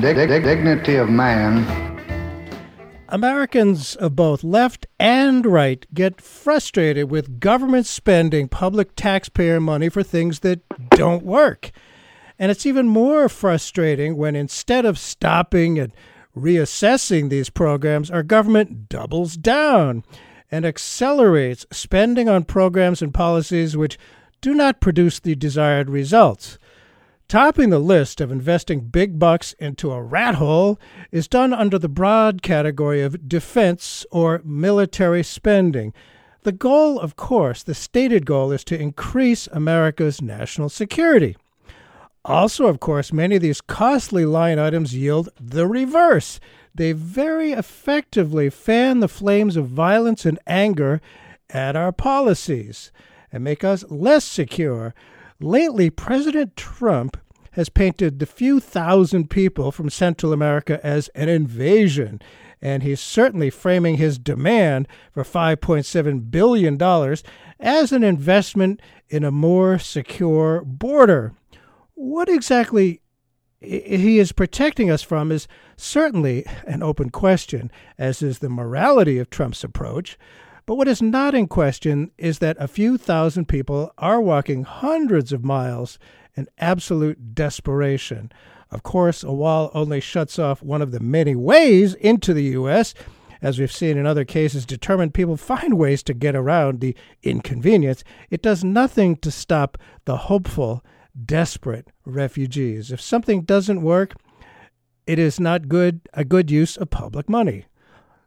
dig- dig- dignity of man. Americans of both left and right get frustrated with government spending public taxpayer money for things that don't work. And it's even more frustrating when instead of stopping and reassessing these programs, our government doubles down and accelerates spending on programs and policies which do not produce the desired results. Topping the list of investing big bucks into a rat hole is done under the broad category of defense or military spending. The goal, of course, the stated goal is to increase America's national security. Also, of course, many of these costly line items yield the reverse. They very effectively fan the flames of violence and anger at our policies and make us less secure. Lately, President Trump has painted the few thousand people from Central America as an invasion, and he's certainly framing his demand for $5.7 billion as an investment in a more secure border. What exactly he is protecting us from is certainly an open question, as is the morality of Trump's approach. But what is not in question is that a few thousand people are walking hundreds of miles in absolute desperation. Of course, a wall only shuts off one of the many ways into the U.S. As we've seen in other cases, determined people find ways to get around the inconvenience. It does nothing to stop the hopeful, desperate refugees. If something doesn't work, it is not good a good use of public money.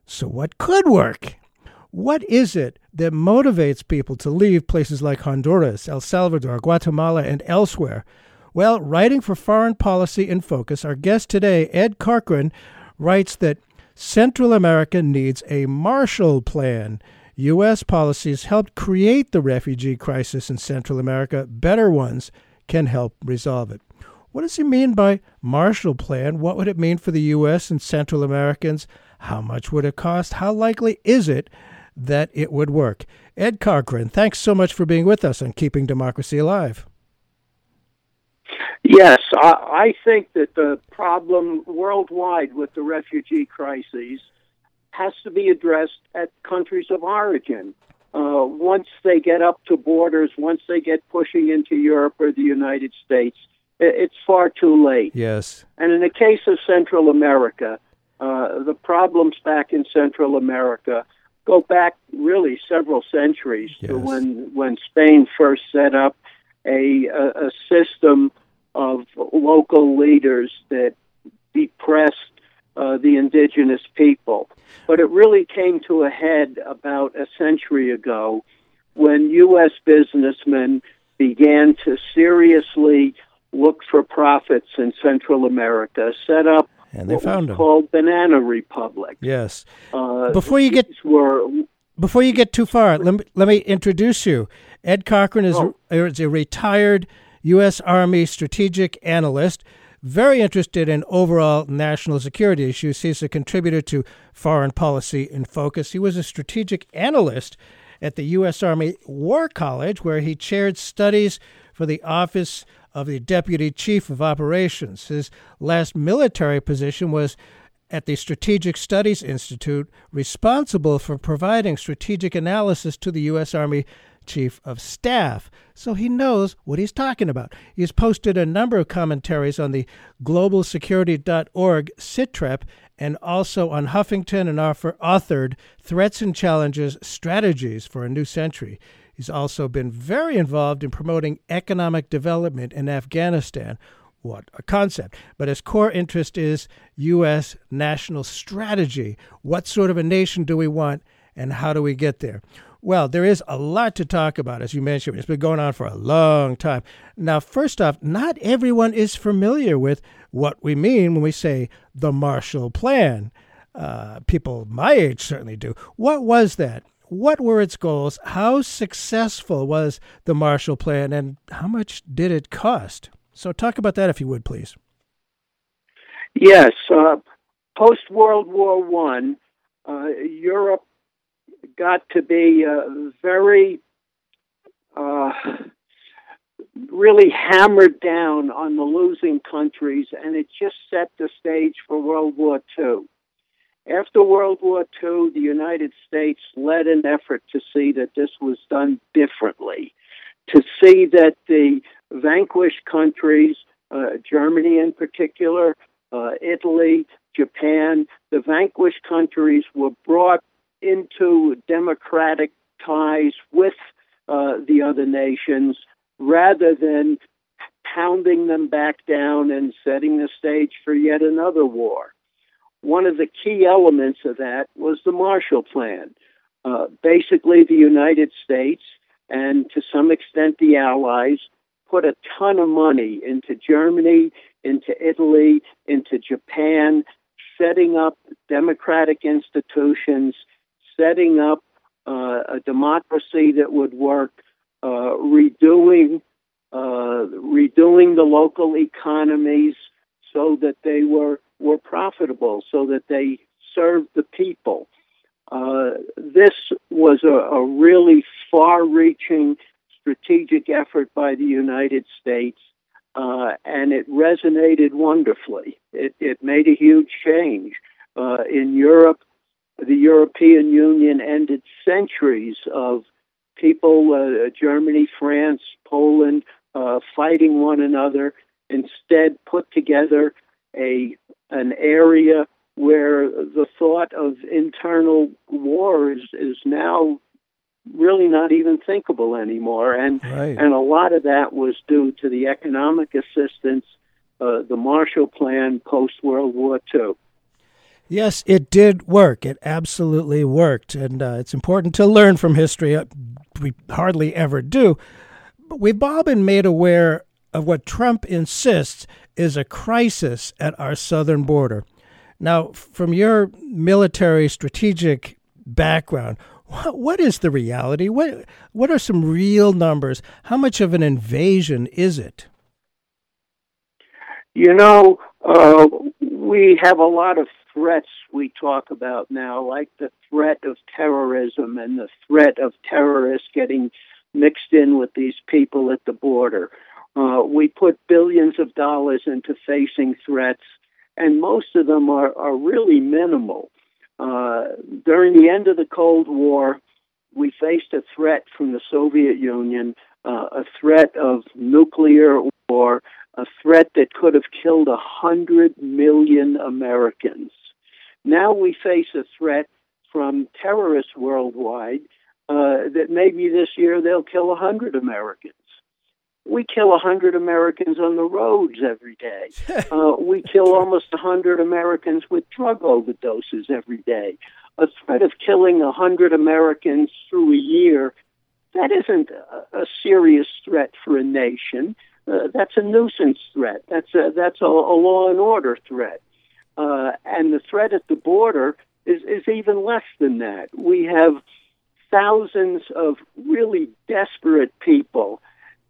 So what could work? What is it that motivates people to leave places like Honduras, El Salvador, Guatemala, and elsewhere? Well, writing for Foreign Policy in Focus, our guest today, Ed Corcoran, writes that Central America needs a Marshall Plan. U.S. policies helped create the refugee crisis in Central America. Better ones can help resolve it. What does he mean by Marshall Plan? What would it mean for the U.S. and Central Americans? How much would it cost? How likely is it that it would work. Ed Corcoran, thanks so much for being with us on Keeping Democracy Alive. Yes, I, think that the problem worldwide with the refugee crises has to be addressed at countries of origin. Uh, once they get up to borders, once they get pushing into Europe or the United States, it's far too late. Yes. And in the case of Central America, uh, the problems back in Central America go back really several centuries yes. to when when Spain first set up a, a, a system of local leaders that depressed uh, the indigenous people. But it really came to a head about a century ago when U.S. businessmen began to seriously look for profits in Central America, set up and they found them. Called Banana Republic. Yes. Uh, before you get were, before you get too far, let me, let me introduce you. Ed Corcoran is, oh. is a retired U.S. Army strategic analyst, very interested in overall national security issues. He's a contributor to Foreign Policy in Focus. He was a strategic analyst at the U.S. Army War College, where he chaired studies for the Office of the Deputy Chief of Operations. His last military position was at the Strategic Studies Institute, responsible for providing strategic analysis to the U.S. Army Chief of Staff. So he knows what he's talking about. He's posted a number of commentaries on the globalsecurity.org sitrep and also on Huffington and authored Threats and Challenges Strategies for a New Century. He's also been very involved in promoting economic development in Afghanistan. what a concept. But his core interest is U.S. national strategy. What sort of a nation do we want, and how do we get there? Well, there is a lot to talk about, as you mentioned. It's been going on for a long time. Now, first off, not everyone is familiar with what we mean when we say the Marshall Plan. Uh, people my age certainly do. What was that? What were its goals? How successful was the Marshall Plan, and how much did it cost? So, talk about that if you would, please. Yes, uh, post World War One, uh, Europe got to be uh, very, uh, really hammered down on the losing countries, and it just set the stage for World War Two. After World War II, the United States led an effort to see that this was done differently, to see that the vanquished countries, uh, Germany in particular, uh, Italy, Japan, the vanquished countries were brought into democratic ties with uh, the other nations rather than pounding them back down and setting the stage for yet another war one of the key elements of that was the Marshall Plan. Uh, basically, the United States and to some extent the Allies put a ton of money into Germany, into Italy, into Japan, setting up democratic institutions, setting up uh, a democracy that would work, uh, redoing uh, redoing the local economies so that they were were profitable so that they served the people. Uh, this was a, a really far reaching strategic effort by the United States, uh, and it resonated wonderfully. It, it made a huge change. Uh, in Europe, the European Union ended centuries of people, uh, Germany, France, Poland, uh, fighting one another, instead put together a an area where the thought of internal war is, is now really not even thinkable anymore. And right. and a lot of that was due to the economic assistance, uh, the Marshall Plan post World War II. Yes, it did work. It absolutely worked, and uh, it's important to learn from history. Uh, we hardly ever do. But we've all been made aware of what Trump insists is a crisis at our southern border. Now, from your military strategic background, what is the reality? What what are some real numbers? How much of an invasion is it? You know, uh, we have a lot of threats we talk about now, like the threat of terrorism and the threat of terrorists getting mixed in with these people at the border. Uh, we put billions of dollars into facing threats, and most of them are, are really minimal. Uh, during the end of the Cold War, we faced a threat from the Soviet Union, uh, a threat of nuclear war, a threat that could have killed a hundred million Americans. Now we face a threat from terrorists worldwide uh, that maybe this year they'll kill a hundred Americans. We kill 100 Americans on the roads every day. Uh, we kill almost 100 Americans with drug overdoses every day. A threat of killing 100 Americans through a year, that isn't a, a serious threat for a nation. Uh, that's a nuisance threat. That's a, that's a, a law and order threat. Uh, and the threat at the border is, is even less than that. We have thousands of really desperate people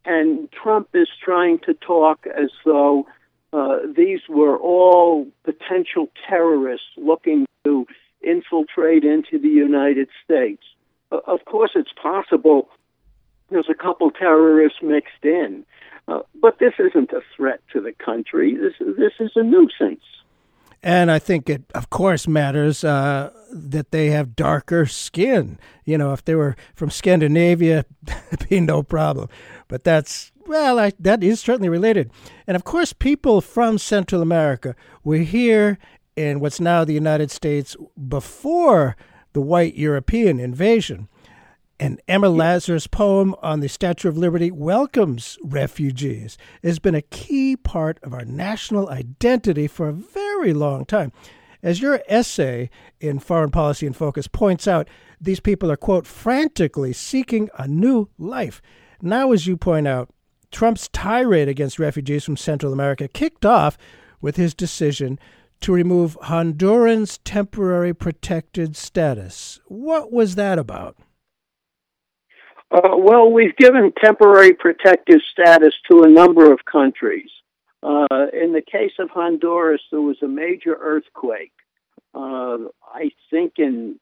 and Trump is trying to talk as though uh, these were all potential terrorists looking to infiltrate into the United States. Uh, of course, it's possible there's a couple terrorists mixed in, uh, but this isn't a threat to the country. This this is a nuisance. And I think it, of course, matters uh, that they have darker skin. You know, if they were from Scandinavia, be no problem. But that's, well, I, that is certainly related. And of course, people from Central America were here in what's now the United States before the white European invasion. And Emma Lazarus' poem on the Statue of Liberty welcomes refugees. It has been a key part of our national identity for a very long time. As your essay in Foreign Policy in Focus points out, these people are, quote, frantically seeking a new life. Now, as you point out, Trump's tirade against refugees from Central America kicked off with his decision to remove Hondurans' temporary protected status. What was that about? Uh, well, we've given temporary protective status to a number of countries. Uh, in the case of Honduras, there was a major earthquake, uh, I think in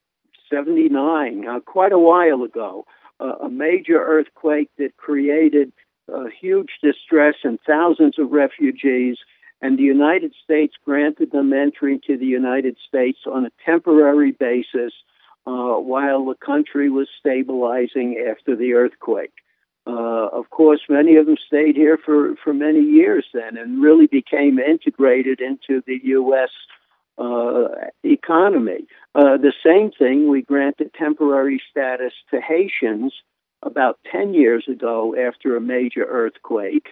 79, uh, quite a while ago, a major earthquake that created huge distress and thousands of refugees. And the United States granted them entry to the United States on a temporary basis uh, while the country was stabilizing after the earthquake. Uh, of course, many of them stayed here for, for many years then and really became integrated into the U.S. Uh, economy. Uh, the same thing, we granted temporary status to Haitians about 10 years ago after a major earthquake,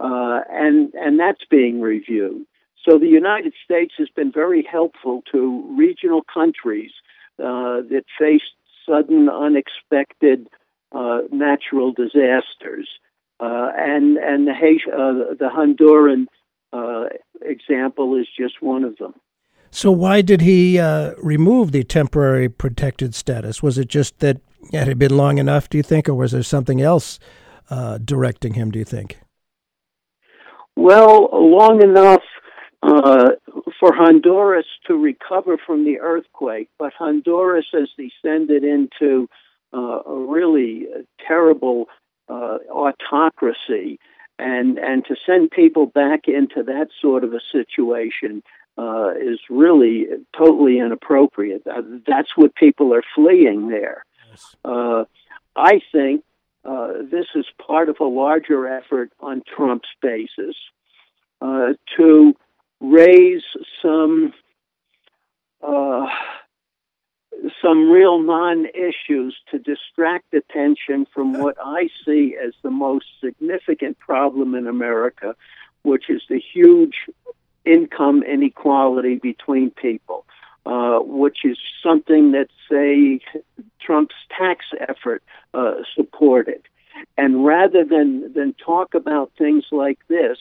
uh, and, and that's being reviewed. So the United States has been very helpful to regional countries uh, that faced sudden, unexpected uh, natural disasters. Uh, and and the, uh, the Honduran uh, example is just one of them. So, why did he remove the temporary protected status? Was it just that it had been long enough, do you think, or was there something else directing him, do you think? Well, long enough uh, for Honduras to recover from the earthquake, but Honduras has descended into uh, a really terrible uh, autocracy, and and to send people back into that sort of a situation uh, is really totally inappropriate. Uh, that's what people are fleeing there. Yes. Uh, I think this is part of a larger effort on Trump's basis to raise some uh, some real non-issues to distract attention from what I see as the most significant problem in America, which is the huge income inequality between people, uh, which is something that, say, Trump's tax effort uh, supported. And rather than, than talk about things like this,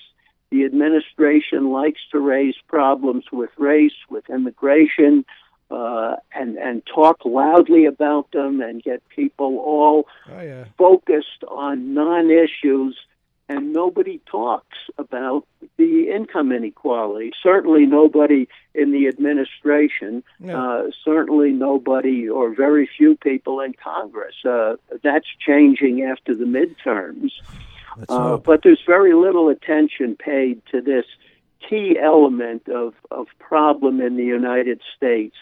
the administration likes to raise problems with race, with immigration, uh, and and talk loudly about them and get people all oh, yeah. focused on non-issues, and nobody talks about the income inequality. Certainly, nobody in the administration. No. Uh, certainly, nobody or very few people in Congress. Uh, that's changing after the midterms. Uh, but there's very little attention paid to this key element of, of problem in the United States.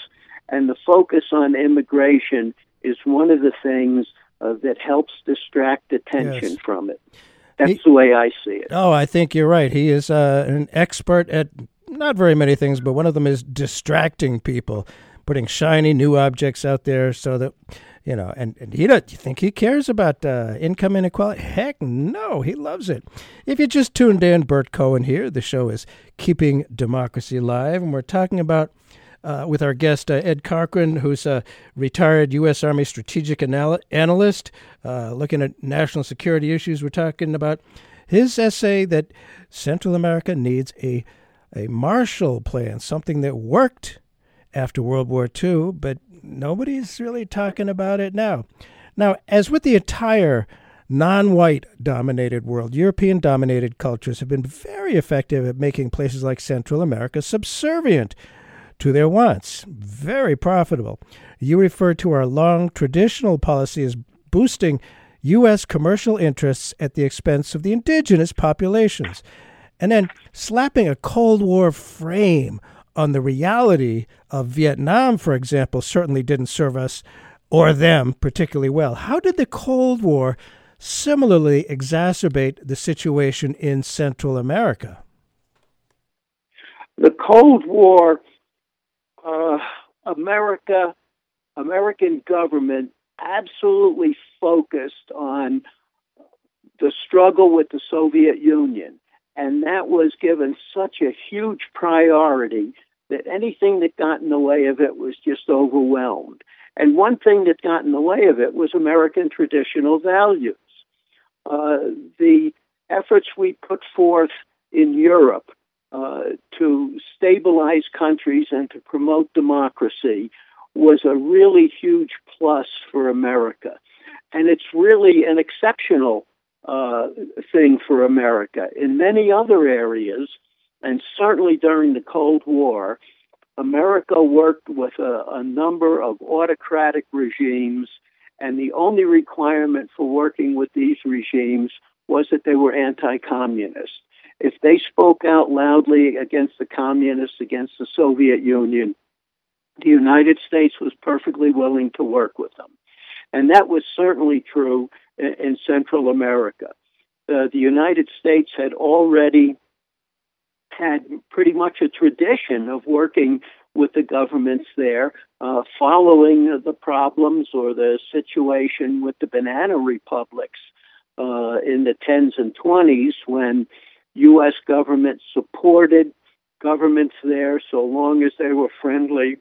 And the focus on immigration is one of the things uh, that helps distract attention yes. from it. That's he, the way I see it. Oh, I think you're right. He is uh, an expert at not very many things, but one of them is distracting people, putting shiny new objects out there so that you know, and, and he don't you think he cares about uh, income inequality? Heck no, he loves it. If you just tuned in, Bert Cohen here. The show is Keeping Democracy Alive, and we're talking about uh, with our guest uh, Ed Cochran, who's a retired U.S. Army strategic anal- analyst, uh, looking at national security issues. We're talking about his essay that Central America needs a a Marshall Plan, something that worked after World War II, but nobody's really talking about it now. Now, as with the entire non white dominated world, European dominated cultures have been very effective at making places like Central America subservient to their wants. Very profitable. You refer to our long traditional policy as boosting U.S. commercial interests at the expense of the indigenous populations. And then slapping a Cold War frame on the reality of Vietnam, for example, certainly didn't serve us or them particularly well. How did the Cold War similarly exacerbate the situation in Central America? The Cold War, uh, America, American government absolutely focused on the struggle with the Soviet Union. And that was given such a huge priority that anything that got in the way of it was just overwhelmed. And one thing that got in the way of it was American traditional values. Uh, the efforts we put forth in Europe uh, to stabilize countries and to promote democracy was a really huge plus for America. And it's really an exceptional uh, thing for America. In many other areas, and certainly during the Cold War, America worked with a, a number of autocratic regimes, and the only requirement for working with these regimes was that they were anti communist. If they spoke out loudly against the communists, against the Soviet Union, the United States was perfectly willing to work with them. And that was certainly true in, in Central America. Uh, the United States had already had pretty much a tradition of working with the governments there, uh, following the problems or the situation with the banana republics uh, in the 10s and 20s when U.S. government supported governments there so long as they were friendly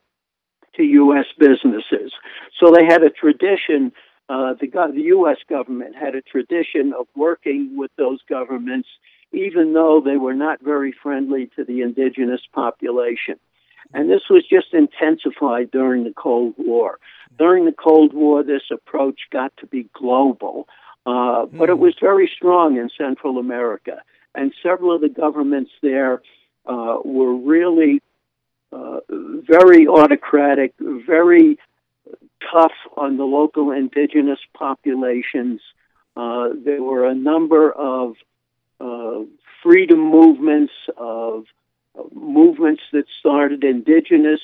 to U.S. businesses. So they had a tradition, uh, the, the U.S. government had a tradition of working with those governments, even though they were not very friendly to the indigenous population. And this was just intensified during the Cold War. During the Cold War, this approach got to be global, uh, but it hmm. was very strong in Central America. And several of the governments there uh, were really uh, very autocratic, very tough on the local indigenous populations. Uh, there were a number of uh, freedom movements, of movements that started indigenous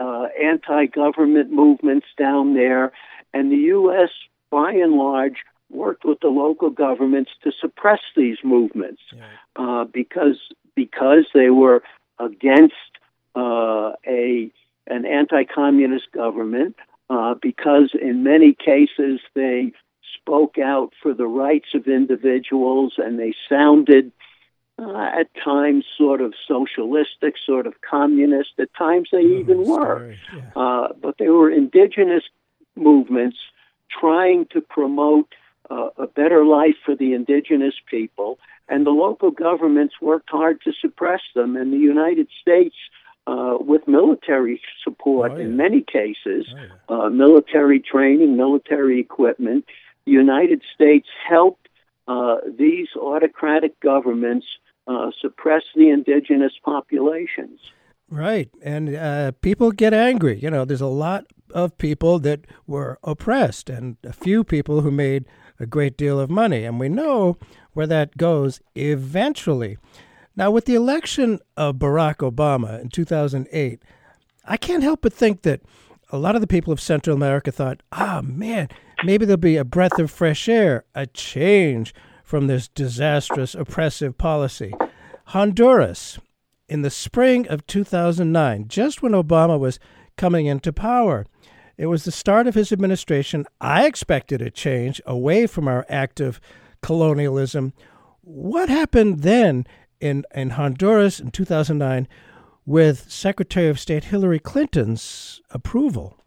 uh, anti-government movements down there, and the U.S. by and large worked with the local governments to suppress these movements uh, because because they were against uh, a an anti-communist government uh, because in many cases they spoke out for the rights of individuals and they sounded uh, at times sort of socialistic, sort of communist. At times they oh, even were. Yeah. Uh, but they were indigenous movements trying to promote uh, a better life for the indigenous people. And the local governments worked hard to suppress them. And the United States uh, with military support oh, yeah. in many cases, oh, yeah. uh, military training, military equipment. The United States helped uh, these autocratic governments uh, suppress the indigenous populations. Right. And uh, people get angry. You know, there's a lot of people that were oppressed and a few people who made a great deal of money. And we know where that goes eventually. Now, with the election of Barack Obama in 2008, I can't help but think that a lot of the people of Central America thought, ah, man, maybe there'll be a breath of fresh air, a change from this disastrous, oppressive policy. Honduras, in the spring of 2009, just when Obama was coming into power, it was the start of his administration. I expected a change away from our active colonialism. What happened then in, in Honduras in 2009 with Secretary of State Hillary Clinton's approval?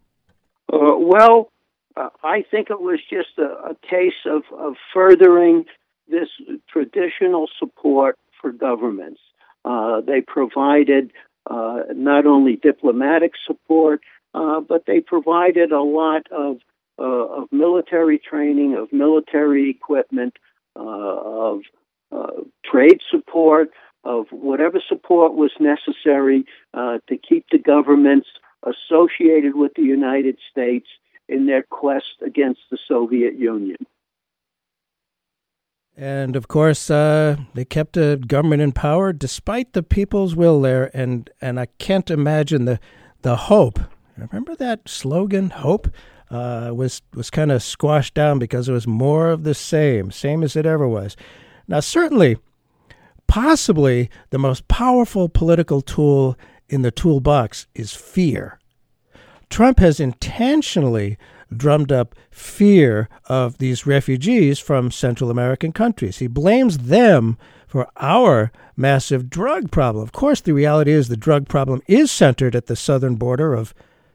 Uh, well, uh, I think it was just a, a case of, of, furthering this traditional support for governments. Uh, they provided uh, not only diplomatic support, uh, but they provided a lot of, uh, of military training, of military equipment, of uh, trade support, of whatever support was necessary uh, to keep the governments associated with the United States in their quest against the Soviet Union. And of course, uh, they kept a government in power despite the people's will there. And, and I can't imagine the, the hope. Remember that slogan, hope? Uh, was was kind of squashed down because it was more of the same, same as it ever was. Now, certainly, possibly the most powerful political tool in the toolbox is fear. Trump has intentionally drummed up fear of these refugees from Central American countries. He blames them for our massive drug problem. Of course, the reality is the drug problem is centered at the southern border of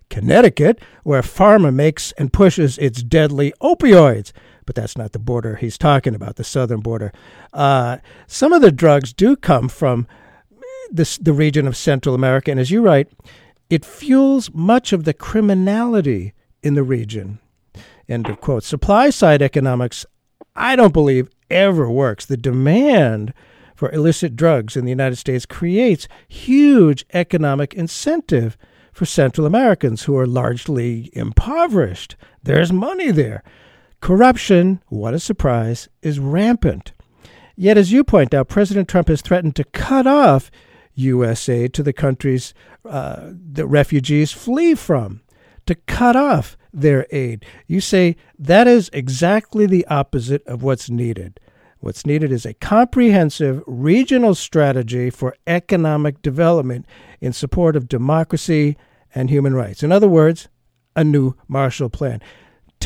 Connecticut, where pharma makes and pushes its deadly opioids. But that's not the border he's talking about, the southern border. Uh, some of the drugs do come from this, the region of Central America, and as you write, it fuels much of the criminality in the region. End of quote. Supply side economics, I don't believe, ever works. The demand for illicit drugs in the United States creates huge economic incentive for Central Americans who are largely impoverished. There's money there. Corruption, what a surprise, is rampant. Yet, as you point out, President Trump has threatened to cut off U.S. aid to the countries uh, that refugees flee from, to cut off their aid. You say that is exactly the opposite of what's needed. What's needed is a comprehensive regional strategy for economic development in support of democracy and human rights. In other words, a new Marshall Plan.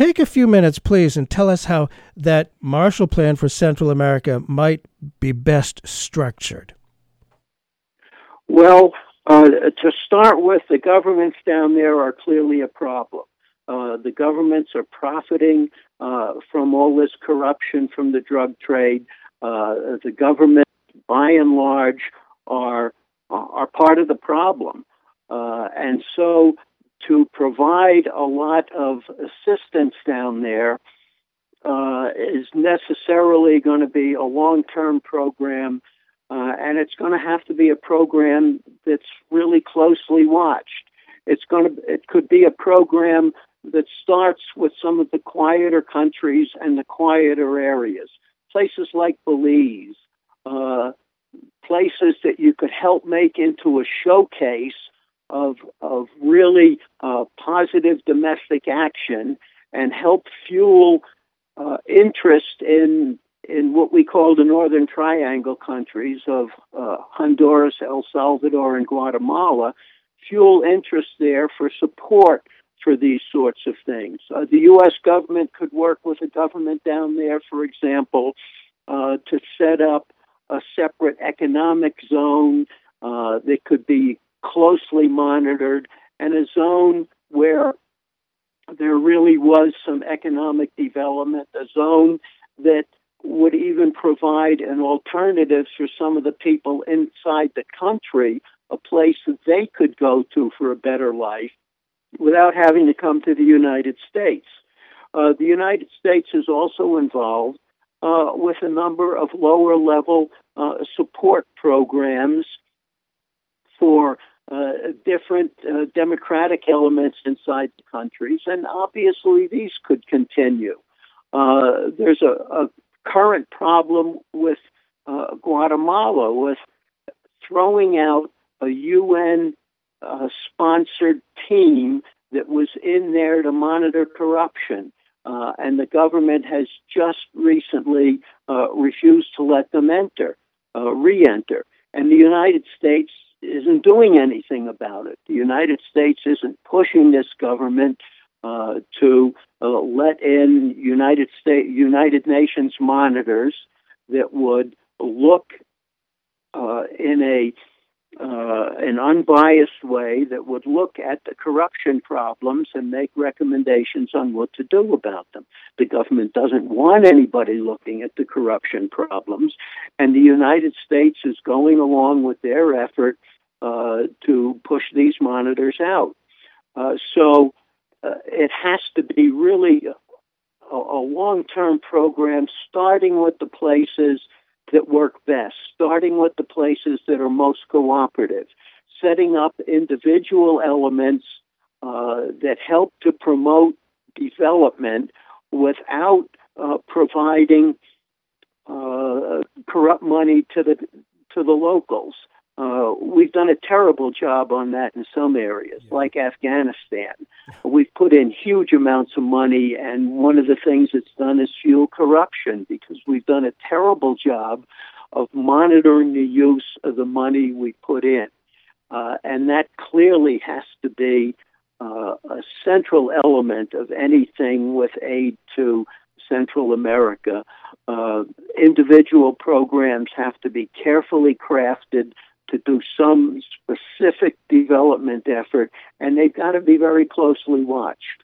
Take a few minutes, please, and tell us how that Marshall Plan for Central America might be best structured. Well, uh, to start with, the governments down there are clearly a problem. Uh, the governments are profiting uh, from all this corruption from the drug trade. Uh, the government, by and large, are are part of the problem, uh, and so to provide a lot of assistance down there uh, is necessarily going to be a long-term program uh, and it's going to have to be a program that's really closely watched. It's going to, it could be a program that starts with some of the quieter countries and the quieter areas, places like Belize, uh, places that you could help make into a showcase of of really uh, positive domestic action and help fuel uh, interest in in what we call the Northern Triangle countries of uh, Honduras, El Salvador, and Guatemala, fuel interest there for support for these sorts of things. Uh, the U.S. government could work with a government down there, for example, uh, to set up a separate economic zone uh, that could be closely monitored and a zone where there really was some economic development, a zone that would even provide an alternative for some of the people inside the country, a place that they could go to for a better life without having to come to the United States. Uh, the United States is also involved uh, with a number of lower level uh, support programs for uh, different uh, democratic elements inside the countries, and obviously these could continue. Uh, there's a, a, current problem with uh, Guatemala with throwing out a UN uh, sponsored team that was in there to monitor corruption. And the government has just recently refused to let them enter, re enter. And the United States isn't doing anything about it. The United States isn't pushing this government uh, to uh, let in United States United Nations monitors that would look uh, in a uh, an unbiased way that would look at the corruption problems and make recommendations on what to do about them. The government doesn't want anybody looking at the corruption problems, and the United States is going along with their effort uh, to push these monitors out. Uh, so uh, it has to be really a, a long term program, starting with the places that work best, starting with the places that are most cooperative, setting up individual elements uh, that help to promote development without uh, providing uh, corrupt money to the to the locals. Uh, we've done a terrible job on that in some areas, yeah. like Afghanistan. We've put in huge amounts of money, and one of the things it's done is fuel corruption because we've done a terrible job of monitoring the use of the money we put in. Uh, and that clearly has to be uh, a central element of anything with aid to Central America. Uh, individual programs have to be carefully crafted to do some specific development effort, and they've got to be very closely watched.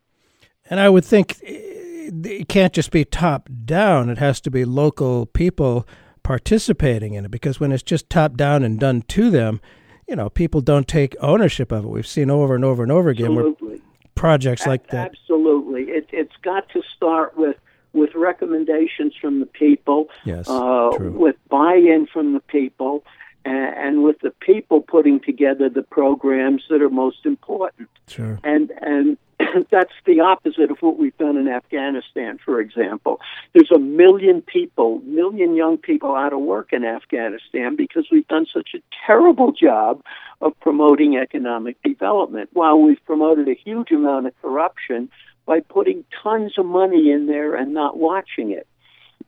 And I would think it can't just be top down, it has to be local people participating in it because when it's just top down and done to them, you know, people don't take ownership of it. We've seen over and over and over again Absolutely. projects like that. Absolutely. It, it's got to start with with recommendations from the people, yes, uh, with buy-in from the people, and, and, with the people putting together the programs that are most important. Sure. And and that's the opposite of what we've done in Afghanistan, for example. There's a million people, million young people out of work in Afghanistan because we've done such a terrible job of promoting economic development. While we've promoted a huge amount of corruption by putting tons of money in there and not watching it,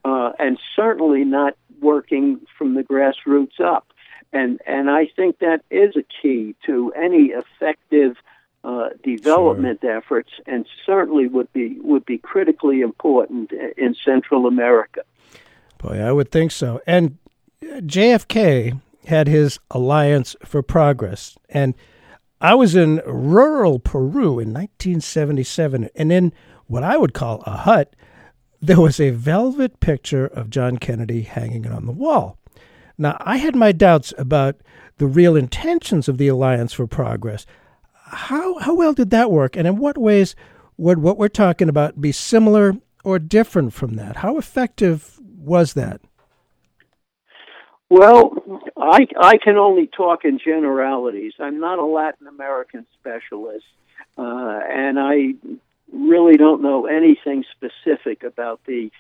uh, and certainly not working from the grassroots up. And and I think that is a key to any effective uh, development sure. efforts, and certainly would be would be critically important in Central America. Boy, I would think so. And JFK had his Alliance for Progress, and I was in rural Peru in 1977, and in what I would call a hut, there was a velvet picture of John Kennedy hanging on the wall. Now, I had my doubts about the real intentions of the Alliance for Progress. How, how well did that work, and in what ways would what we're talking about be similar or different from that? How effective was that? Well, I I can only talk in generalities. I'm not a Latin American specialist, uh, and I really don't know anything specific about the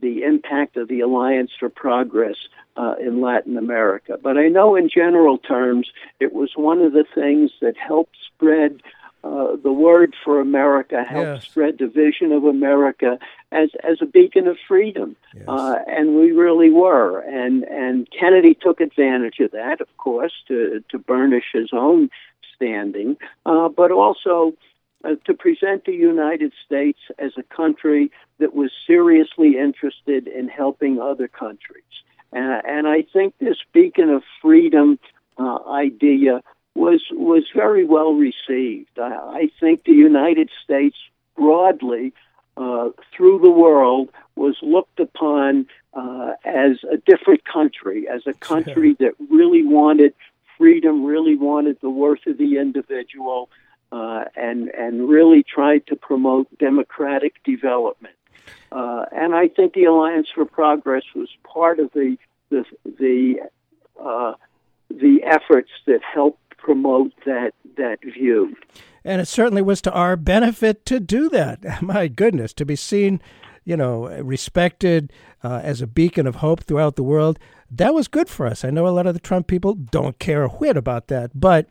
the impact of the Alliance for Progress uh, in Latin America. But I know, in general terms, it was one of the things that helped spread uh, the word for America, helped yes. spread the vision of America as as a beacon of freedom, yes. uh, and we really were. And and Kennedy took advantage of that, of course, to to burnish his own standing, uh, but also. Uh, to present the United States as a country that was seriously interested in helping other countries. Uh, and I think this beacon of freedom uh, idea was was very well received. I, I think the United States broadly uh, through the world was looked upon uh, as a different country, as a country that really wanted freedom, really wanted the worth of the individual, uh, and and really tried to promote democratic development. Uh, and I think the Alliance for Progress was part of the the the uh, the efforts that helped promote that that view. And it certainly was to our benefit to do that. My goodness, to be seen, you know, respected uh, as a beacon of hope throughout the world. That was good for us. I know a lot of the Trump people don't care a whit about that, but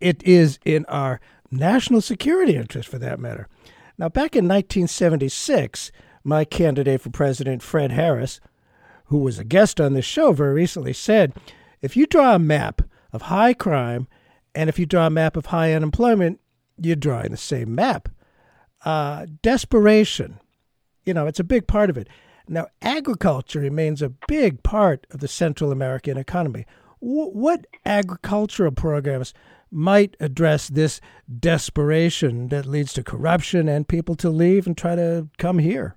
it is in our national security interest for that matter. Now, back in 1976, my candidate for president, Fred Harris, who was a guest on this show very recently, said if you draw a map of high crime and if you draw a map of high unemployment, you're drawing the same map. Uh, desperation, you know, it's a big part of it. Now, agriculture remains a big part of the Central American economy. What agricultural programs might address this desperation that leads to corruption and people to leave and try to come here?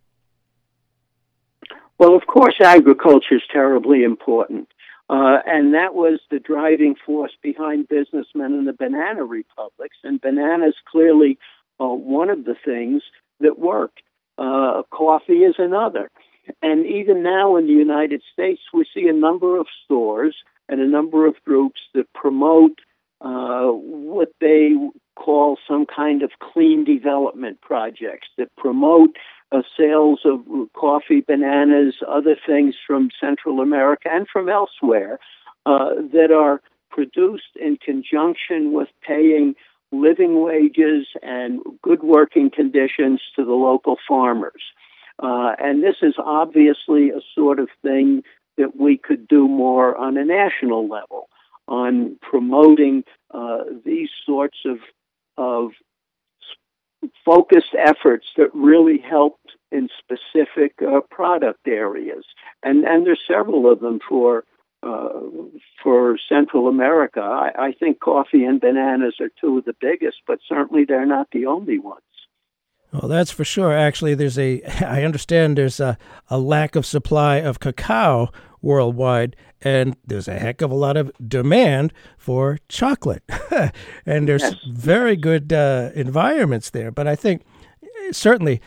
Well, of course, agriculture is terribly important. Uh, and that was the driving force behind businessmen in the banana republics. And bananas clearly uh, one of the things that worked. Uh, coffee is another. And even now in the United States, we see a number of stores and a number of groups that promote uh, what they call some kind of clean development projects that promote uh, sales of coffee, bananas, other things from Central America and from elsewhere uh, that are produced in conjunction with paying living wages and good working conditions to the local farmers. Uh, and this is obviously a sort of thing that we could do more on a national level on promoting uh, these sorts of of focused efforts that really helped in specific uh, product areas, and and there's several of them for uh, for Central America. I, I think coffee and bananas are two of the biggest, but certainly they're not the only ones. Well, that's for sure. Actually, there's a, I understand there's a, a lack of supply of cacao worldwide, and there's a heck of a lot of demand for chocolate. and there's yes. very good uh, environments there. But I think certainly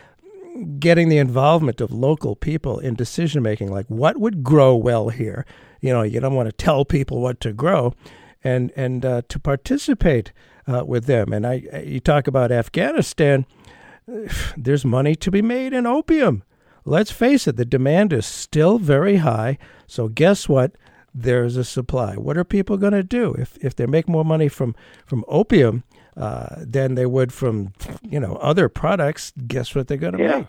getting the involvement of local people in decision making, like what would grow well here, you know, you don't want to tell people what to grow, and and uh, to participate uh, with them. And I, you talk about Afghanistan. There's money to be made in opium. Let's face it, the demand is still very high. So guess what? There's a supply. What are people going to do if if they make more money from from opium uh, than they would from you know other products? Guess what they're going to yeah. make?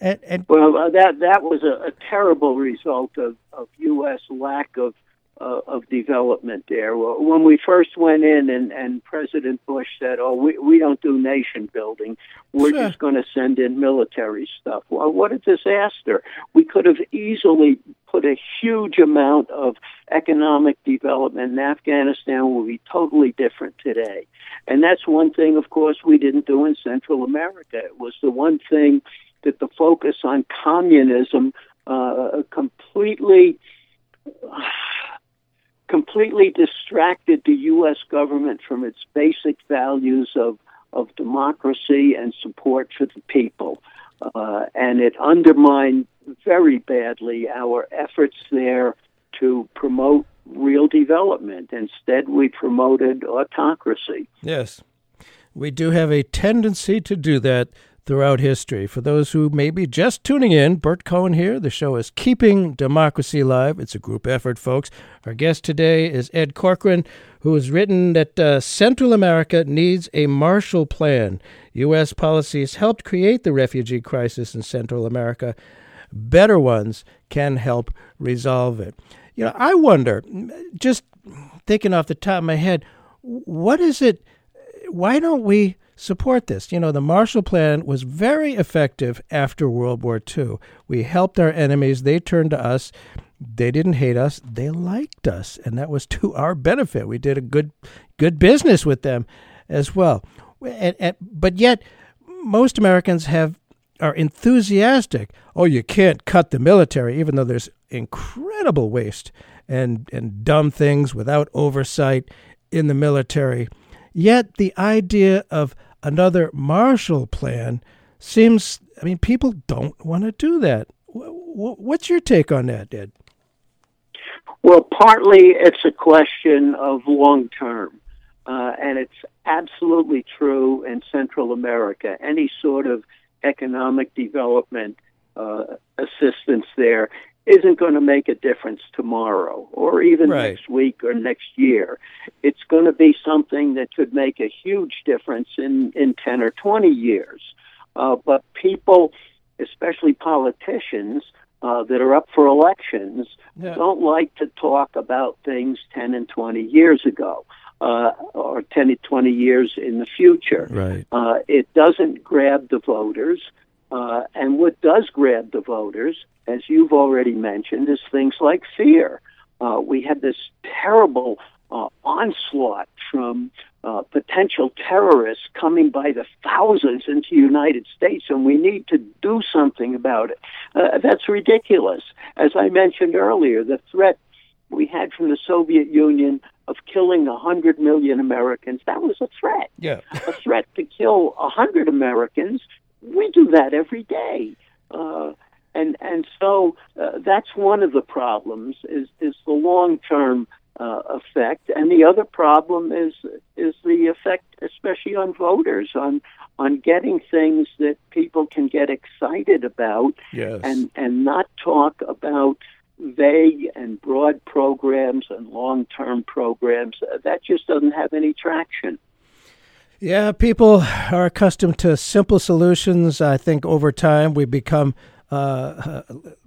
And, and well, uh, that that was a, a terrible result of, of U.S. lack of uh, of development there. Well, when we first went in, and, and President Bush said, "Oh, we we don't do nation building. We're sure. just going to send in military stuff." Well, what a disaster! We could have easily put a huge amount of economic development in Afghanistan. Would be totally different today, and that's one thing, of course, we didn't do in Central America. It was the one thing that the focus on communism uh, completely completely distracted the U.S. government from its basic values of of democracy and support for the people, uh, and it undermined very badly our efforts there to promote real development. Instead, we promoted autocracy. Yes, we do have a tendency to do that throughout history. For those who may be just tuning in, Burt Cohen here. The show is Keeping Democracy Alive. It's a group effort, folks. Our guest today is Ed Corcoran, who has written that uh, Central America needs a Marshall Plan. U.S. policies helped create the refugee crisis in Central America. Better ones can help resolve it. You know, I wonder, just thinking off the top of my head, what is it? Why don't we support this. You know, the Marshall Plan was very effective after World War II. We helped our enemies, they turned to us. They didn't hate us, they liked us, and that was to our benefit. We did a good good business with them as well. And, and, but yet most Americans have are enthusiastic. Oh, you can't cut the military even though there's incredible waste and and dumb things without oversight in the military. Yet the idea of another Marshall Plan seems, I mean, people don't want to do that. What's your take on that, Ed? Well, partly it's a question of long term. Uh, and it's absolutely true in Central America. Any sort of economic development uh, assistance there isn't going to make a difference tomorrow or even right. next week or next year. It's going to be something that could make a huge difference in, in 10 or 20 years. Uh, but people, especially politicians, uh, that are up for elections yeah. don't like to talk about things 10 and 20 years ago. Uh, or 10 to 20 years in the future. Right. Uh, it doesn't grab the voters. Uh, and what does grab the voters as you've already mentioned, is things like fear. Uh, we had this terrible uh, onslaught from uh, potential terrorists coming by the thousands into the United States, and we need to do something about it. Uh, that's ridiculous. As I mentioned earlier, the threat we had from the Soviet Union of killing 100 million Americans, that was a threat. Yeah. a threat to kill 100 Americans. We do that every day. Uh, and and so uh, that's one of the problems is is the long term uh, effect, and the other problem is is the effect, especially on voters, on on getting things that people can get excited about, yes. and and not talk about vague and broad programs and long term programs. That just doesn't have any traction. Yeah, people are accustomed to simple solutions. I think over time we become uh,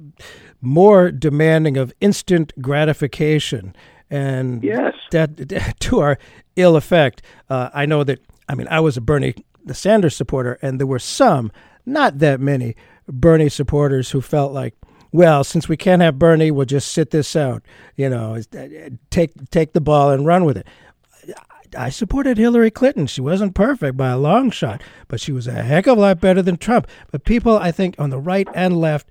more demanding of instant gratification, and yes. that to our ill effect. Uh, I know that. I mean, I was a Bernie a Sanders supporter, and there were some, not that many, Bernie supporters who felt like, well, since we can't have Bernie, we'll just sit this out. You know, take take the ball and run with it. I supported Hillary Clinton. She wasn't perfect by a long shot, but she was a heck of a lot better than Trump. But people, I think, on the right and left,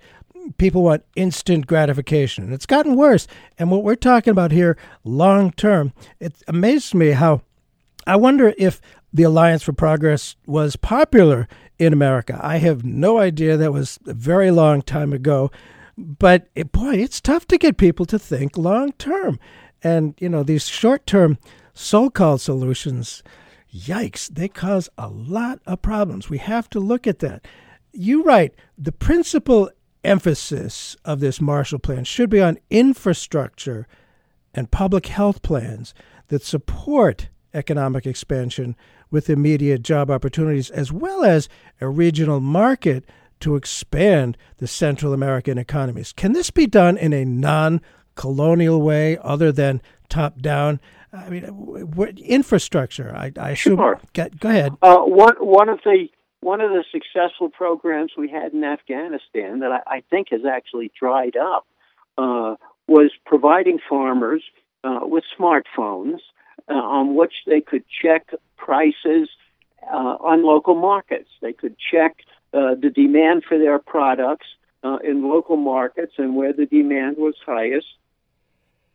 people want instant gratification. And it's gotten worse. And what we're talking about here, long term, it amazes me how I wonder if the Alliance for Progress was popular in America. I have no idea. That was a very long time ago. But it, boy, it's tough to get people to think long term. And, you know, these short term so called solutions, yikes, they cause a lot of problems. We have to look at that. You write the principal emphasis of this Marshall Plan should be on infrastructure and public health plans that support economic expansion with immediate job opportunities, as well as a regional market to expand the Central American economies. Can this be done in a non colonial way other than top down? I mean, what, infrastructure. I, I assume. Sure. Get, go ahead. Uh, one one of the one of the successful programs we had in Afghanistan that I, I think has actually dried up uh, was providing farmers uh, with smartphones uh, on which they could check prices uh, on local markets. They could check uh, the demand for their products in local markets and where the demand was highest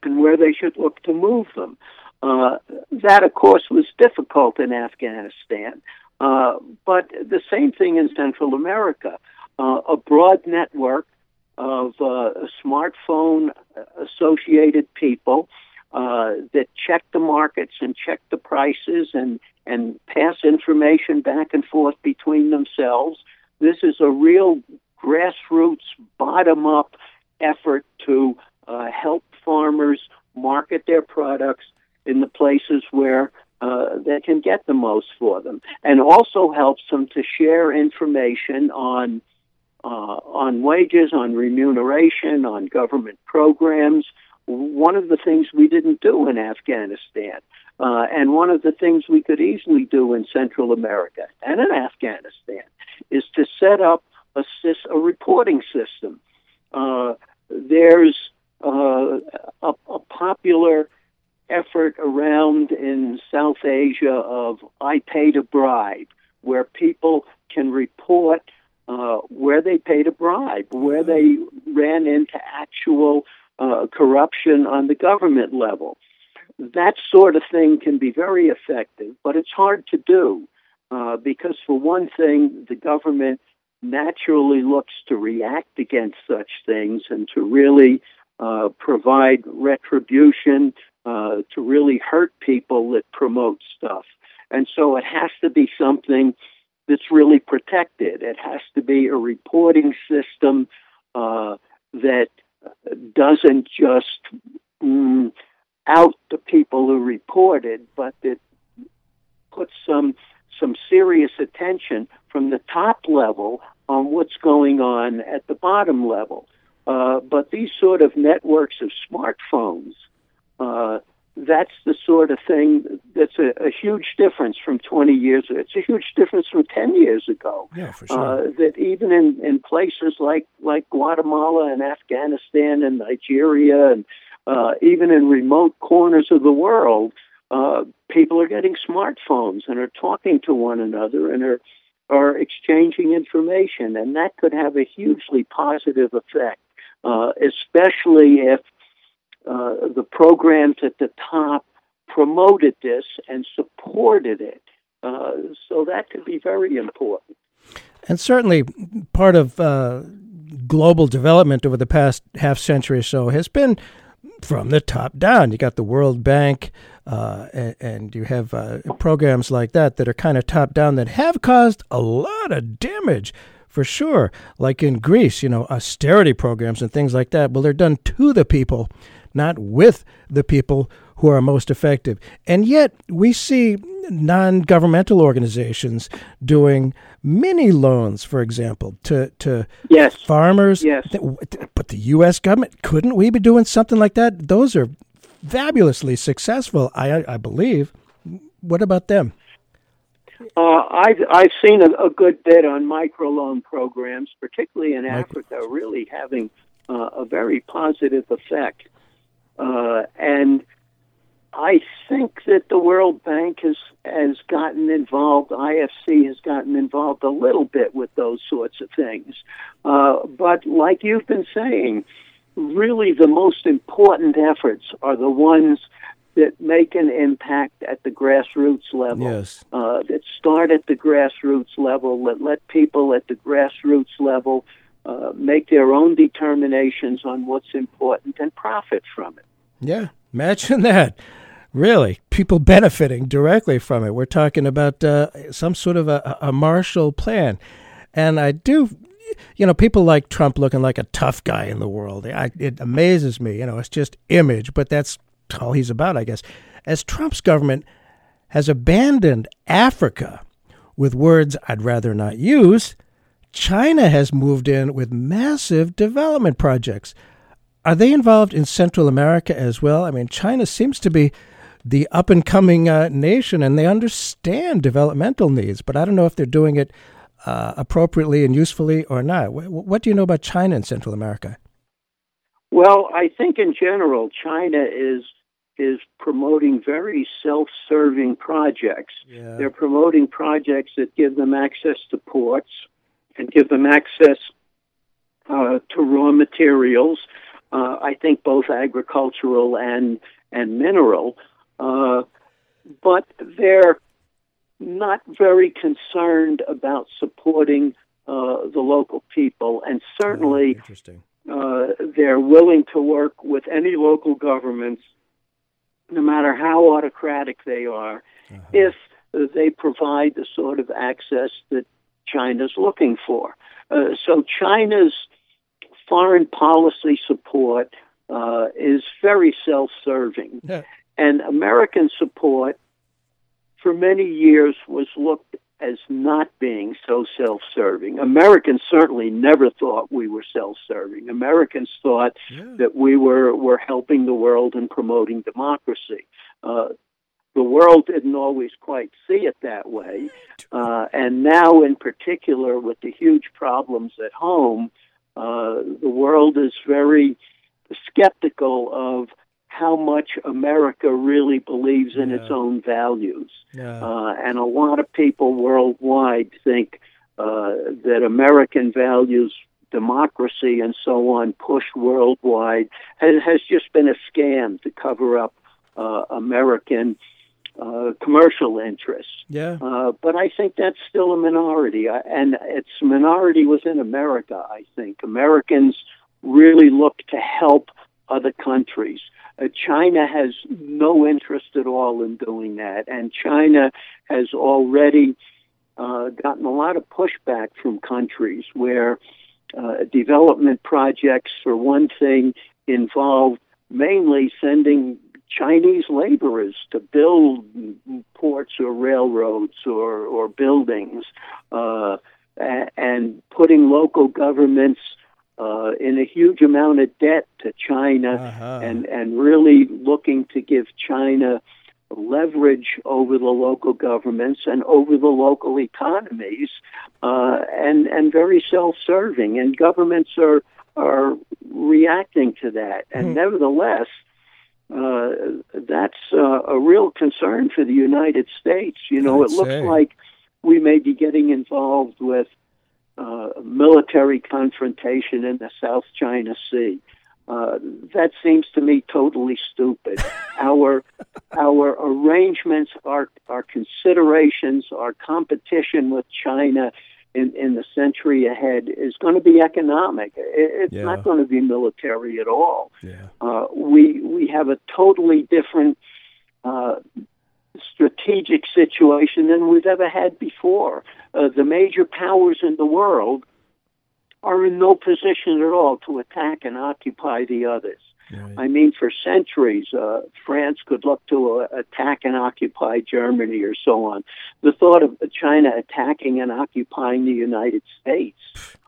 and where they should look to move them. Uh, that, of course, was difficult in Afghanistan. Uh, but the same thing in Central America. Uh, a broad network of uh, smartphone associated people uh, that check the markets and check the prices and, and pass information back and forth between themselves. This is a real grassroots, bottom up effort to uh, help farmers market their products in the places where uh, they can get the most for them, and also helps them to share information on uh, on wages, on remuneration, on government programs. One of the things we didn't do in Afghanistan, uh, and one of the things we could easily do in Central America and in Afghanistan, is to set up a, a reporting system. Uh, there's uh, a, a popular effort around in South Asia of I paid a bribe, where people can report uh, where they paid a bribe, where they ran into actual uh, corruption on the government level. That sort of thing can be very effective, but it's hard to do uh, because, for one thing, the government naturally looks to react against such things and to really uh, provide retribution uh, to really hurt people that promote stuff. And so it has to be something that's really protected. It has to be a reporting system uh, that doesn't just mm, out the people who reported, but that puts some some serious attention from the top level on what's going on at the bottom level. Uh, but these sort of networks of smartphones uh, that's the sort of thing that's a, a, huge difference from 20 years. It's a huge difference from 10 years ago. Yeah, for sure. Uh, that even in, in places like, like Guatemala and Afghanistan and Nigeria and uh, even in remote corners of the world, uh, people are getting smartphones and are talking to one another and are are exchanging information, and that could have a hugely positive effect, uh, especially if uh, the programs at the top promoted this and supported it. Uh, so that could be very important. And certainly, part of uh, global development over the past half century or so has been from the top down. You got the World Bank, uh, and, and, you have uh, programs like that that are kind of top down that have caused a lot of damage for sure. Like in Greece, you know, austerity programs and things like that. Well, they're done to the people not with the people who are most effective. And yet, we see non governmental organizations doing mini loans, for example, to, to yes. farmers. Yes. But the U.S. government, couldn't we be doing something like that? Those are fabulously successful, I, I believe. What about them? Uh, I've I've seen a, a good bit on microloan programs, particularly in Africa, really having uh, a very positive effect. Uh, and I think that the World Bank has has gotten involved. IFC has gotten involved a little bit with those sorts of things. Uh, but like you've been saying, really the most important efforts are the ones that make an impact at the grassroots level. Yes. Uh, that start at the grassroots level. That let people at the grassroots level uh, make their own determinations on what's important and profit from it. Yeah, imagine that. Really, people benefiting directly from it. We're talking about uh, some sort of a, a Marshall Plan. And I do, you know, people like Trump looking like a tough guy in the world. I, it amazes me. You know, it's just image, but that's all he's about, I guess. As Trump's government has abandoned Africa with words I'd rather not use, China has moved in with massive development projects. Are they involved in Central America as well? I mean, China seems to be the up and coming uh, nation and they understand developmental needs, but I don't know if they're doing it uh, appropriately and usefully or not. W- what do you know about China and Central America? Well, I think in general, China is is promoting very self-serving projects. Yeah. They're promoting projects that give them access to ports and give them access uh, to raw materials. Uh, I think both agricultural and and mineral. Uh, but they're not very concerned about supporting uh, the local people, and certainly uh, they're willing to work with any local governments, no matter how autocratic they are, if they provide the sort of access that China's looking for. Uh, so China's foreign policy support uh, is very self-serving. Yeah. And American support for many years was looked as not being so self serving. Americans certainly never thought we were self serving. Americans thought that we were, were helping the world and promoting democracy. Uh, the world didn't always quite see it that way. Uh, and now, in particular, with the huge problems at home, uh, the world is very skeptical of how much America really believes in its own values. Yeah. Uh, and a lot of people worldwide think uh, that American values, democracy, and so on, pushed worldwide, has, has just been a scam to cover up uh, American uh, commercial interests. Yeah. Uh, but I think that's still a minority, I- and it's a minority within America. I think Americans really look to help other countries. Uh, China has no interest at all in doing that, and China has already uh, gotten a lot of pushback from countries where uh, development projects, for one thing, involve mainly sending Chinese laborers to build ports or railroads or, or buildings, uh, and putting local governments uh, in a huge amount of debt to China, Uh-huh. and and really looking to give China leverage over the local governments and over the local economies, uh, and and very self-serving, and governments are are reacting to that, and nevertheless. Uh, that's uh, a real concern for the United States. You know, I'd it looks say. like we may be getting involved with uh, military confrontation in the South China Sea. Uh, that seems to me totally stupid. our our arrangements, our our considerations, our competition with China in, in the century ahead is going to be economic. It, it's Yeah. not going to be military at all. Yeah. Uh, we we have a totally different uh, strategic situation than we've ever had before. Uh, the major powers in the world are in no position at all to attack and occupy the others. I mean, for centuries, uh, France could look to uh, attack and occupy Germany or so on. The thought of China attacking and occupying the United States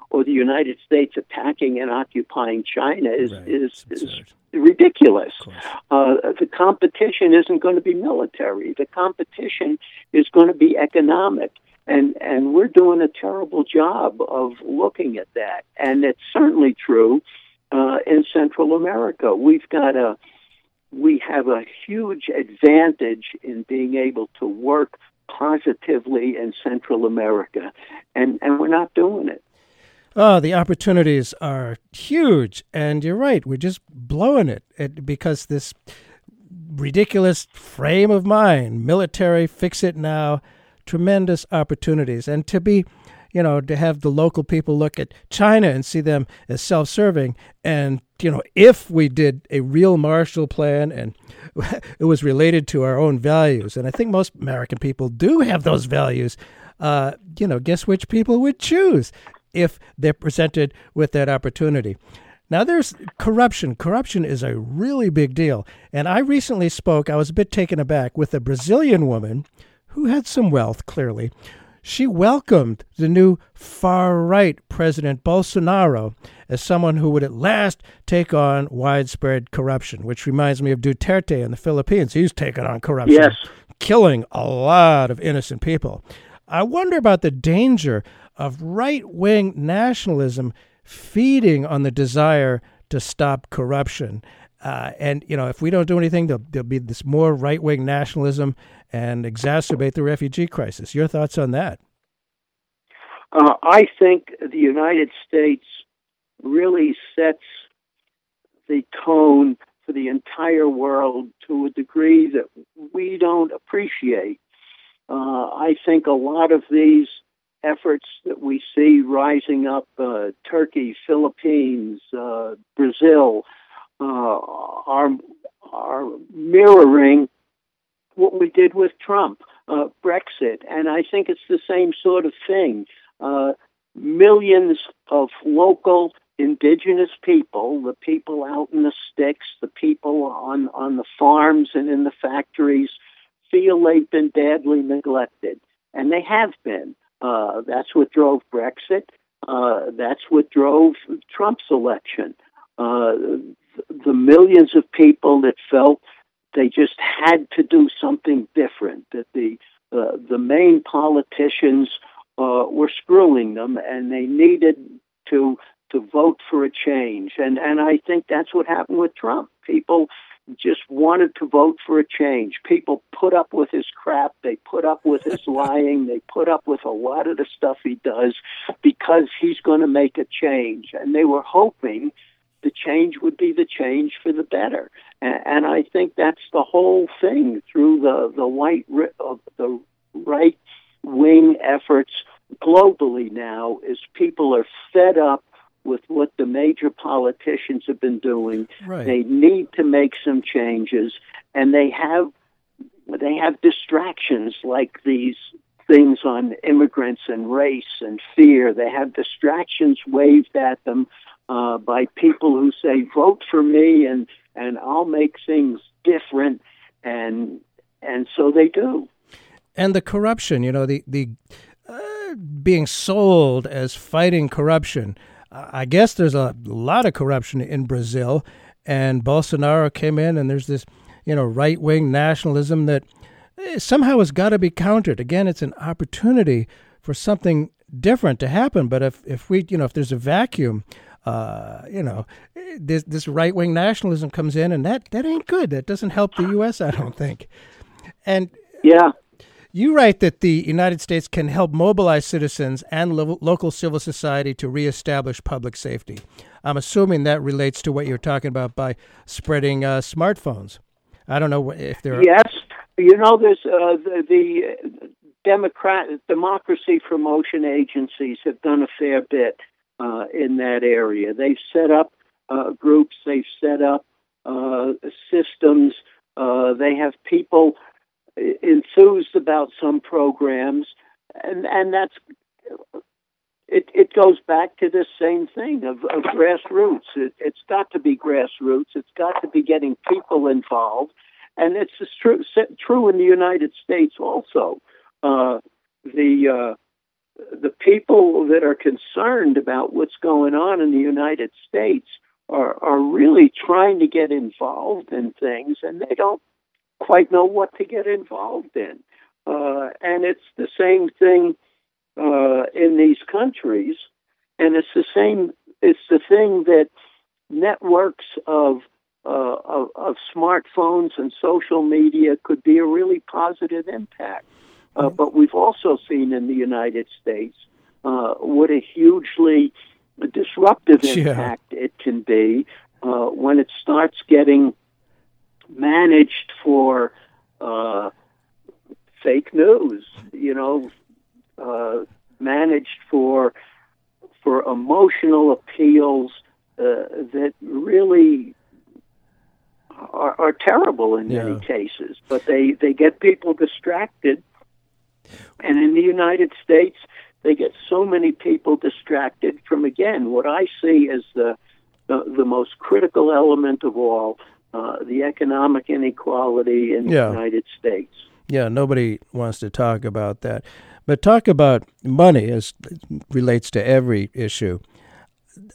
or the United States attacking and occupying China is right. is, is ridiculous. Uh, the competition isn't going to be military. The competition is going to be economic, and and we're doing a terrible job of looking at that. And it's certainly true uh, in Central America. We've got a we have a huge advantage in being able to work positively in Central America, and, and we're not doing it. Oh, the opportunities are huge, and you're right. We're just blowing it, it because this ridiculous frame of mind, military, fix it now, tremendous opportunities, and to be you know, to have the local people look at China and see them as self serving. And, you know, if we did a real Marshall Plan and it was related to our own values, and I think most American people do have those values, uh, you know, guess which people would choose if they're presented with that opportunity. Now, there's corruption. Corruption is a really big deal. And I recently spoke, I was a bit taken aback, with a Brazilian woman who had some wealth, clearly, she welcomed the new far right President Bolsonaro as someone who would at last take on widespread corruption, which reminds me of Duterte in the Philippines. He's taken on corruption, yes. killing a lot of innocent people. I wonder about the danger of right wing nationalism feeding on the desire to stop corruption. Uh, and you know, if we don't do anything, there'll, there'll be this more right wing nationalism and exacerbate the refugee crisis. Your thoughts on that? Uh, I think the United States really sets the tone for the entire world to a degree that we don't appreciate. Uh, I think a lot of these efforts that we see rising up uh, Turkey, Philippines, uh, Brazil uh, are, are mirroring what we did with Trump, uh, Brexit, and I think it's the same sort of thing. Uh, millions of local indigenous people, the people out in the sticks, the people on, on the farms and in the factories, feel they've been badly neglected. And they have been. Uh, that's what drove Brexit. Uh, that's what drove Trump's election. Uh, the millions of people that felt they just had to do something different. That the uh, the main politicians uh, were screwing them, and they needed to to vote for a change. And and I think that's what happened with Trump. People just wanted to vote for a change. People put up with his crap. They put up with his lying. They put up with a lot of the stuff he does because he's going to make a change. And they were hoping the change would be the change for the better. And, and I think that's the whole thing through the the white of the right wing efforts globally now is people are fed up with what the major politicians have been doing. Right. They need to make some changes, and they have they have distractions like these things on immigrants and race and fear. They have distractions waved at them uh, by people who say, "Vote for me," and and I'll make things different, and and so they do. And the corruption, you know, the the uh, being sold as fighting corruption. I guess there's a lot of corruption in Brazil, and Bolsonaro came in, and there's this, you know, right wing nationalism that eh, somehow has got to be countered. Again, it's an opportunity for something different to happen. But if, if we, you know, if there's a vacuum, uh, you know, this this right wing nationalism comes in, and that that ain't good. That doesn't help the U.S. I don't think. And yeah, you write that the United States can help mobilize citizens and lo- local civil society to reestablish public safety. I'm assuming that relates to what you're talking about by spreading uh, smartphones. I don't know if there are. Yes, you know, there's uh, the, the Democrat democracy promotion agencies have done a fair bit uh, in that area. They've set up uh, groups, they've set up uh, systems, uh, they have people enthused about some programs, and and that's it. It goes back to the same thing of, of grassroots. It, it's got to be grassroots. It's got to be getting people involved, and it's true true in the United States also. Uh, the uh, the people that are concerned about what's going on in the United States are, are really trying to get involved in things and they don't quite know what to get involved in. Uh, and it's the same thing uh, in these countries, and it's the same. It's the thing that networks of, uh, of of, smartphones and social media could be a really positive impact. Uh, but we've also seen in the United States uh, what a hugely disruptive impact yeah. it can be uh, when it starts getting managed for uh, fake news, you know, uh, managed for for emotional appeals uh, that really are, are terrible in yeah. many cases. But they they get people distracted, and in the United States, they get so many people distracted from again what I see as the the, the most critical element of all, uh, the economic inequality in yeah. the United States. Yeah, nobody wants to talk about that. But talk about money as relates to every issue.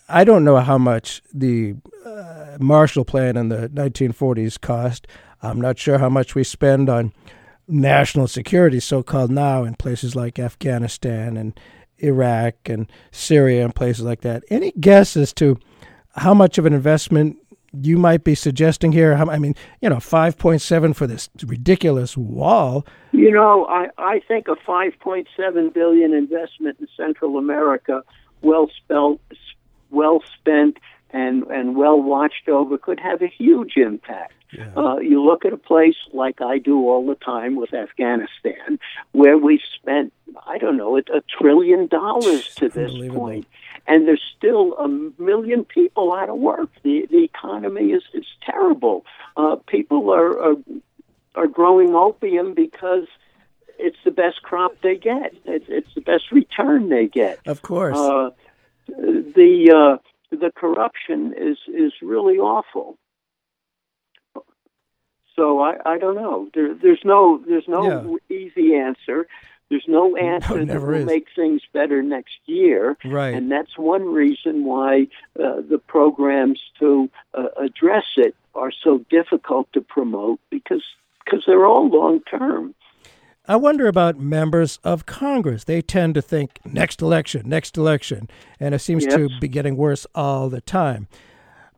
I don't know how much the uh, Marshall Plan in the 1940s cost. I'm not sure how much we spend on national security, so called now, in places like Afghanistan and Iraq and Syria and places like that. Any guess as to how much of an investment you might be suggesting here? I mean, you know, 5.7 for this ridiculous wall. You know, I, I think a 5.7 billion investment in Central America, well spent, well spent, and and well watched over, could have a huge impact. Yeah. Uh, you look at a place like I do all the time with Afghanistan, where we've spent, I don't know, a, a trillion dollars to this point and there's still a million people out of work. The the economy is is terrible. Uh, people are, are are growing opium because it's the best crop they get. It's, it's the best return they get. Of course. Uh, the uh, the corruption is is really awful. So I, I don't know. There, there's no there's no yeah. easy answer. There's no answer no, that will is. make things better next year. Right. And that's one reason why uh, the programs to uh, address it are so difficult to promote because because they're all long term. I wonder about members of Congress. They tend to think next election, next election, and it seems yes. to be getting worse all the time.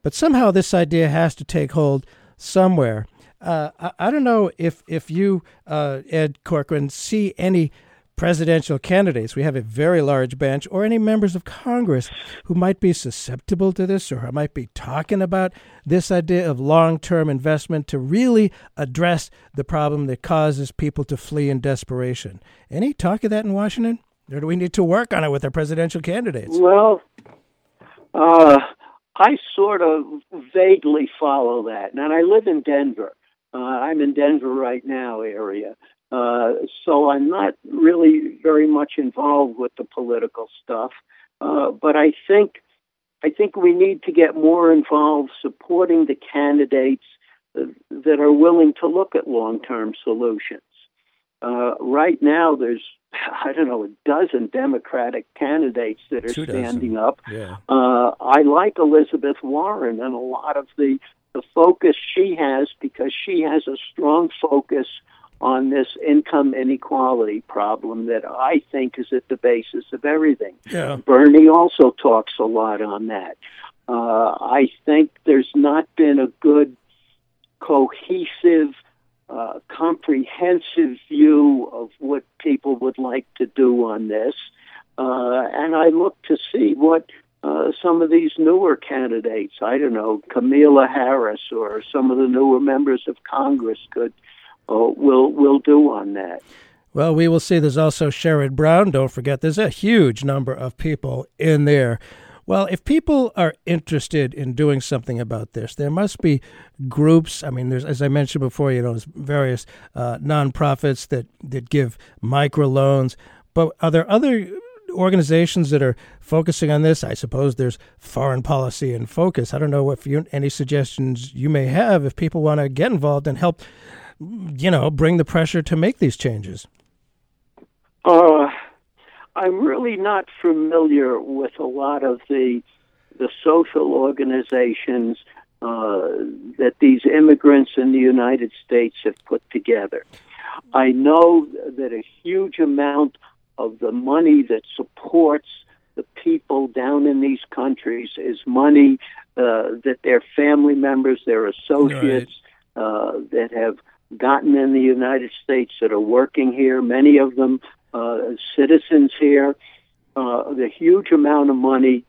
But somehow this idea has to take hold somewhere. Uh, I, I, don't know if if you, uh, Ed Corcoran, see any presidential candidates. We have a very large bench, or any members of Congress who might be susceptible to this, or who might be talking about this idea of long-term investment to really address the problem that causes people to flee in desperation. Any talk of that in Washington? Or do we need to work on it with our presidential candidates? Well, uh, I sort of vaguely follow that, and I live in Denver. Uh, I'm in Denver right now area. Uh, so I'm not really very much involved with the political stuff. Uh, but I think I think we need to get more involved supporting the candidates that are willing to look at long-term solutions. Uh, right now, there's I don't know a dozen Democratic candidates that are standing up. Yeah. Uh, I like Elizabeth Warren and a lot of the the focus she has because she has a strong focus on this income inequality problem that I think is at the basis of everything. Yeah. Bernie also talks a lot on that. Uh, I think there's not been a good, cohesive, uh, comprehensive view of what people would like to do on this. Uh, and I look to see what uh, some of these newer candidates, I don't know, Kamala Harris or some of the newer members of Congress could uh, will will do on that. Well, we will see. There's also Sherrod Brown. Don't forget, there's a huge number of people in there. Well, if people are interested in doing something about this, there must be groups. I mean, there's, as I mentioned before, you know, there's various uh, nonprofits that, that give microloans. But are there other organizations that are focusing on this? I suppose there's Foreign Policy in Focus. I don't know if you any suggestions you may have if people want to get involved and help you know, bring the pressure to make these changes? Uh, I'm really not familiar with a lot of the the social organizations uh, that these immigrants in the United States have put together. I know that a huge amount of the money that supports the people down in these countries is money uh, that their family members, their associates right. uh, that have gotten in the United States that are working here, many of them uh, citizens here, uh, the huge amount of money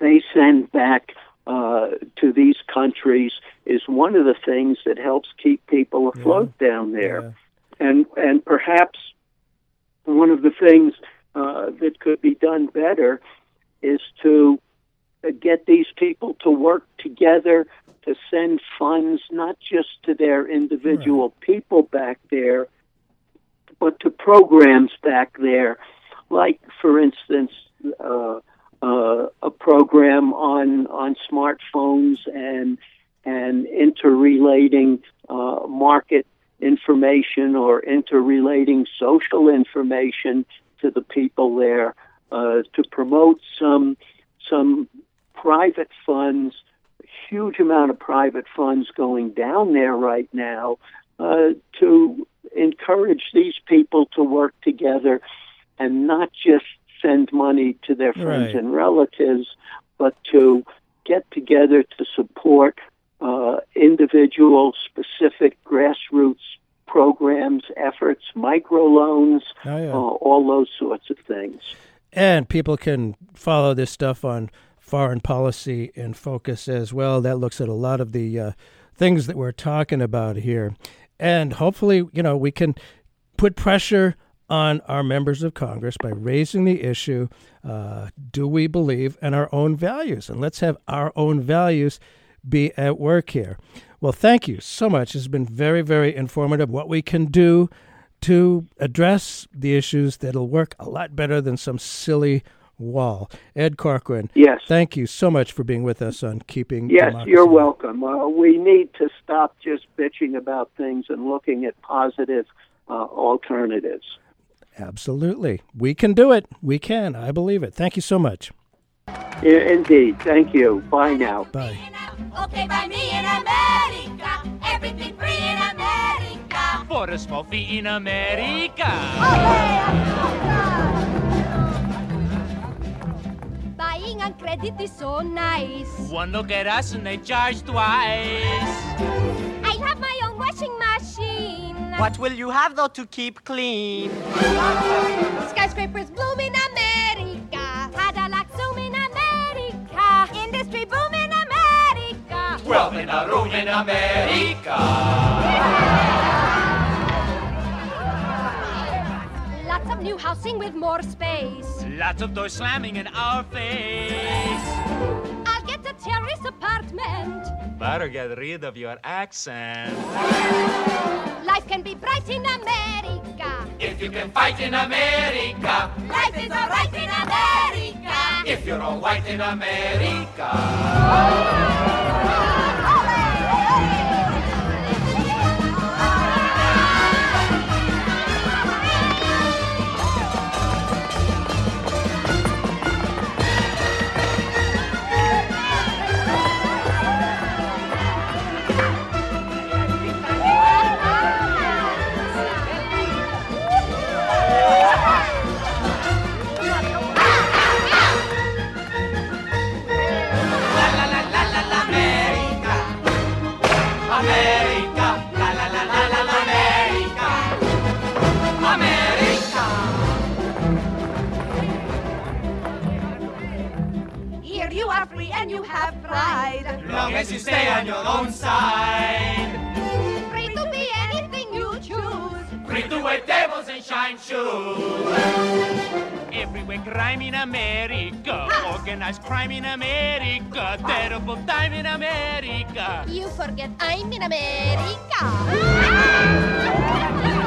they send back uh, to these countries is one of the things that helps keep people afloat yeah. down there, yeah. and and perhaps one of the things uh, that could be done better is to get these people to work together to send funds not just to their individual right. people back there, but to programs back there, like for instance. Uh, uh, a program on on smartphones and and interrelating uh, market information or interrelating social information to the people there uh, to promote some some private funds, huge amount of private funds going down there right now uh, to encourage these people to work together and not just send money to their friends right. and relatives, but to get together to support uh, individual, specific grassroots programs, efforts, microloans, oh, yeah. uh, all those sorts of things. And people can follow this stuff on Foreign Policy in Focus as well. That looks at a lot of the uh, things that we're talking about here. And hopefully, you know, we can put pressure on our members of Congress by raising the issue uh, do we believe in our own values? And let's have our own values be at work here. Well, thank you so much. It's been very, very informative what we can do to address the issues that'll work a lot better than some silly wall. Ed Corcoran. Yes. Thank you so much for being with us on keeping. Yes, you're welcome. Uh, we need to stop just bitching about things and looking at positive uh, alternatives. Absolutely. We can do it. We can. I believe it. Thank you so much. Yeah, indeed. Thank you. Bye now. Bye. Okay, by me in America. Everything free in America. For a small fee in America. Buying on credit is so nice. One look at us and they charge twice. I have my own washing machine. What will you have though to keep clean? Skyscrapers bloom in America. Twelve in a room in America. Lots of new housing with more space. Lots of doors slamming in our face. I'll get a terrace apartment. Better get rid of your accent. Life can be bright in America. If you can fight in America. Life is alright in America. If you're all white in America. Long as you stay on your own side. Free to be anything you choose. Free to wear devils and shine shoes. Everywhere crime in America, organized crime in America, terrible time in America. You forget I'm in America.